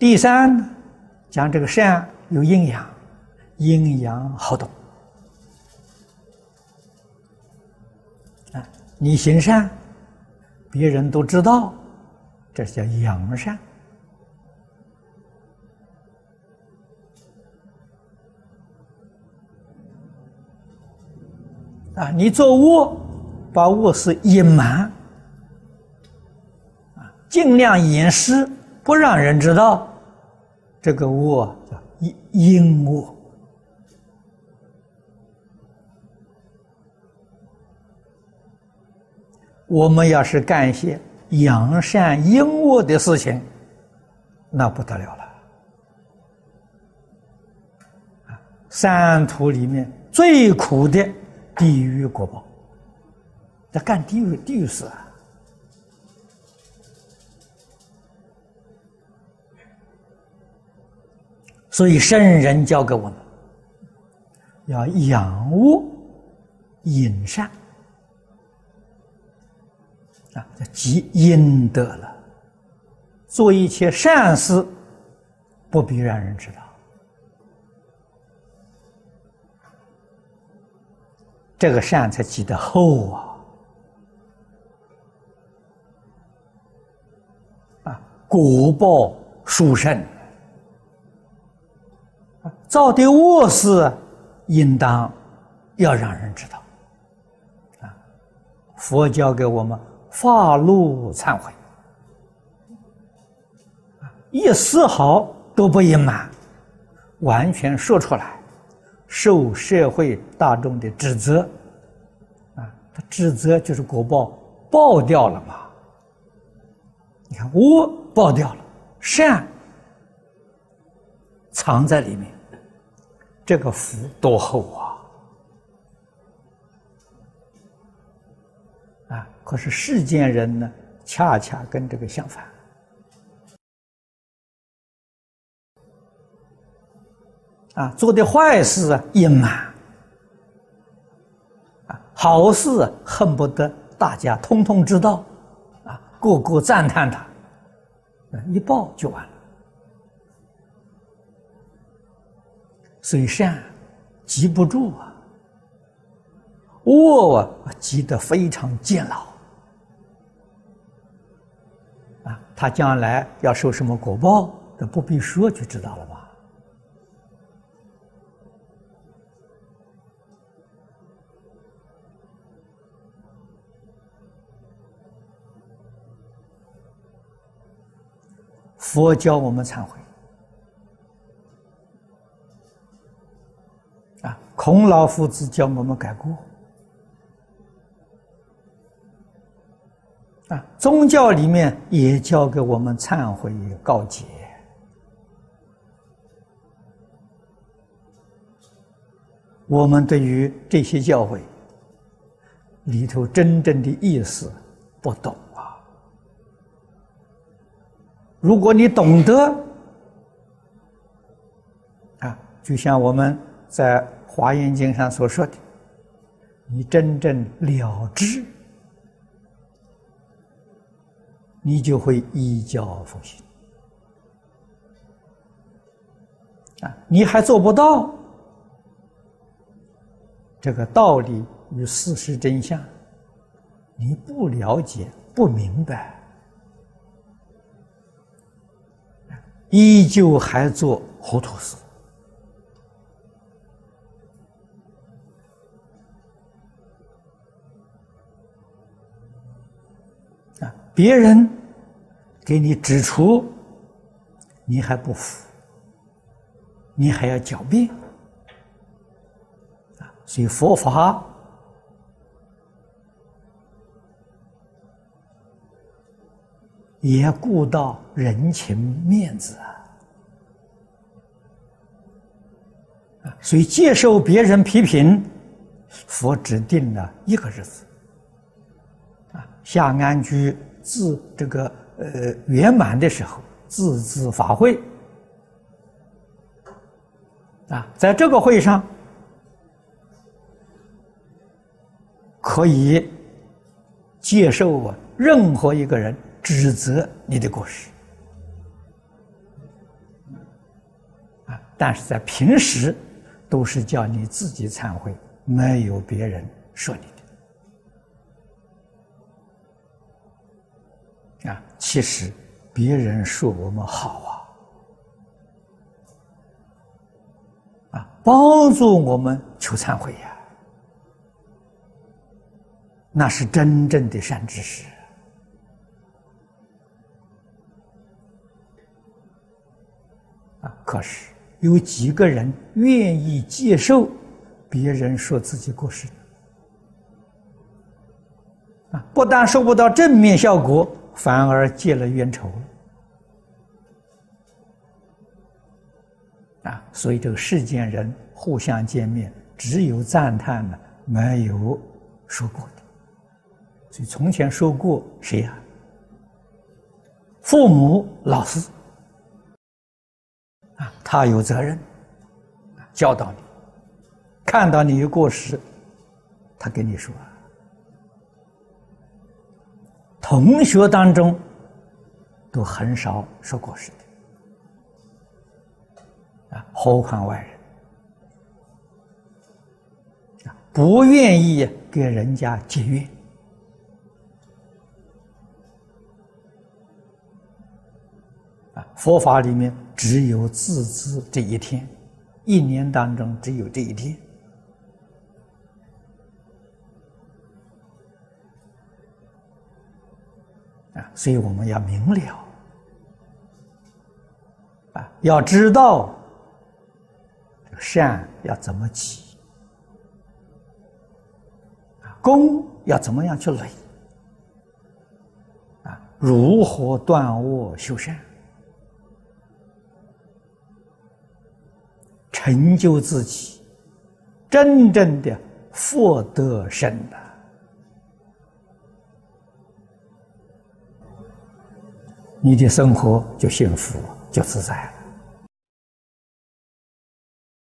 第三，讲这个善有阴阳，阴阳好懂。啊，你行善，别人都知道，这叫阳善。啊，你做恶，把恶事隐瞒，啊，尽量掩饰，不让人知道，这个恶叫阴阴恶。我们要是干一些扬善阴恶的事情，那不得了了。啊，三途里面最苦的。地狱果报，在干地狱地狱事啊！所以圣人教给我们，要养恶引善啊，积阴德了。做一切善事，不必让人知道。这个善才积得厚啊！啊，果报殊胜。造的恶事，应当要让人知道。啊，佛教给我们发露忏悔，一丝毫都不隐瞒，完全说出来。受社会大众的指责，啊，他指责就是果报爆掉了嘛？你看恶爆掉了，善藏在里面，这个福多厚啊！啊，可是世间人呢，恰恰跟这个相反。啊，做的坏事啊，隐瞒；啊，好事恨不得大家通通知道，啊，个个赞叹他，啊一报就完了。嘴善急不住啊，恶啊积得非常煎熬，啊，他将来要受什么果报，都不必说就知道了吧。佛教我们忏悔孔老夫子教我们改过啊！宗教里面也教给我们忏悔告解。我们对于这些教诲里头真正的意思不懂啊。如果你懂得，啊，就像我们在《华严经》上所说的，你真正了知，你就会依教奉行。啊，你还做不到，这个道理与事实真相，你不了解、不明白。依旧还做糊涂事别人给你指出，你还不服，你还要狡辩啊！所以佛法。也顾到人情面子啊！所以接受别人批评，佛指定了一个日子啊，下安居自这个呃圆满的时候，自自法会啊，在这个会上可以接受任何一个人。指责你的过失啊但是在平时都是叫你自己忏悔，没有别人说你的。啊，其实别人说我们好啊，啊，帮助我们求忏悔呀，那是真正的善知识。啊，可是有几个人愿意接受别人说自己过失？啊，不但收不到正面效果，反而结了冤仇。啊，所以这个世间人互相见面，只有赞叹呢，没有说过的。所以从前说过谁呀？父母、老师。啊，他有责任教导你，看到你有过失，他跟你说。同学当中都很少说过失的，啊，何况外人，啊，不愿意给人家结怨。啊，佛法里面。只有自知这一天，一年当中只有这一天所以我们要明了啊，要知道这个善要怎么起，功要怎么样去累啊，如何断恶修善。成就自己，真正的福德深的，你的生活就幸福，就自在了。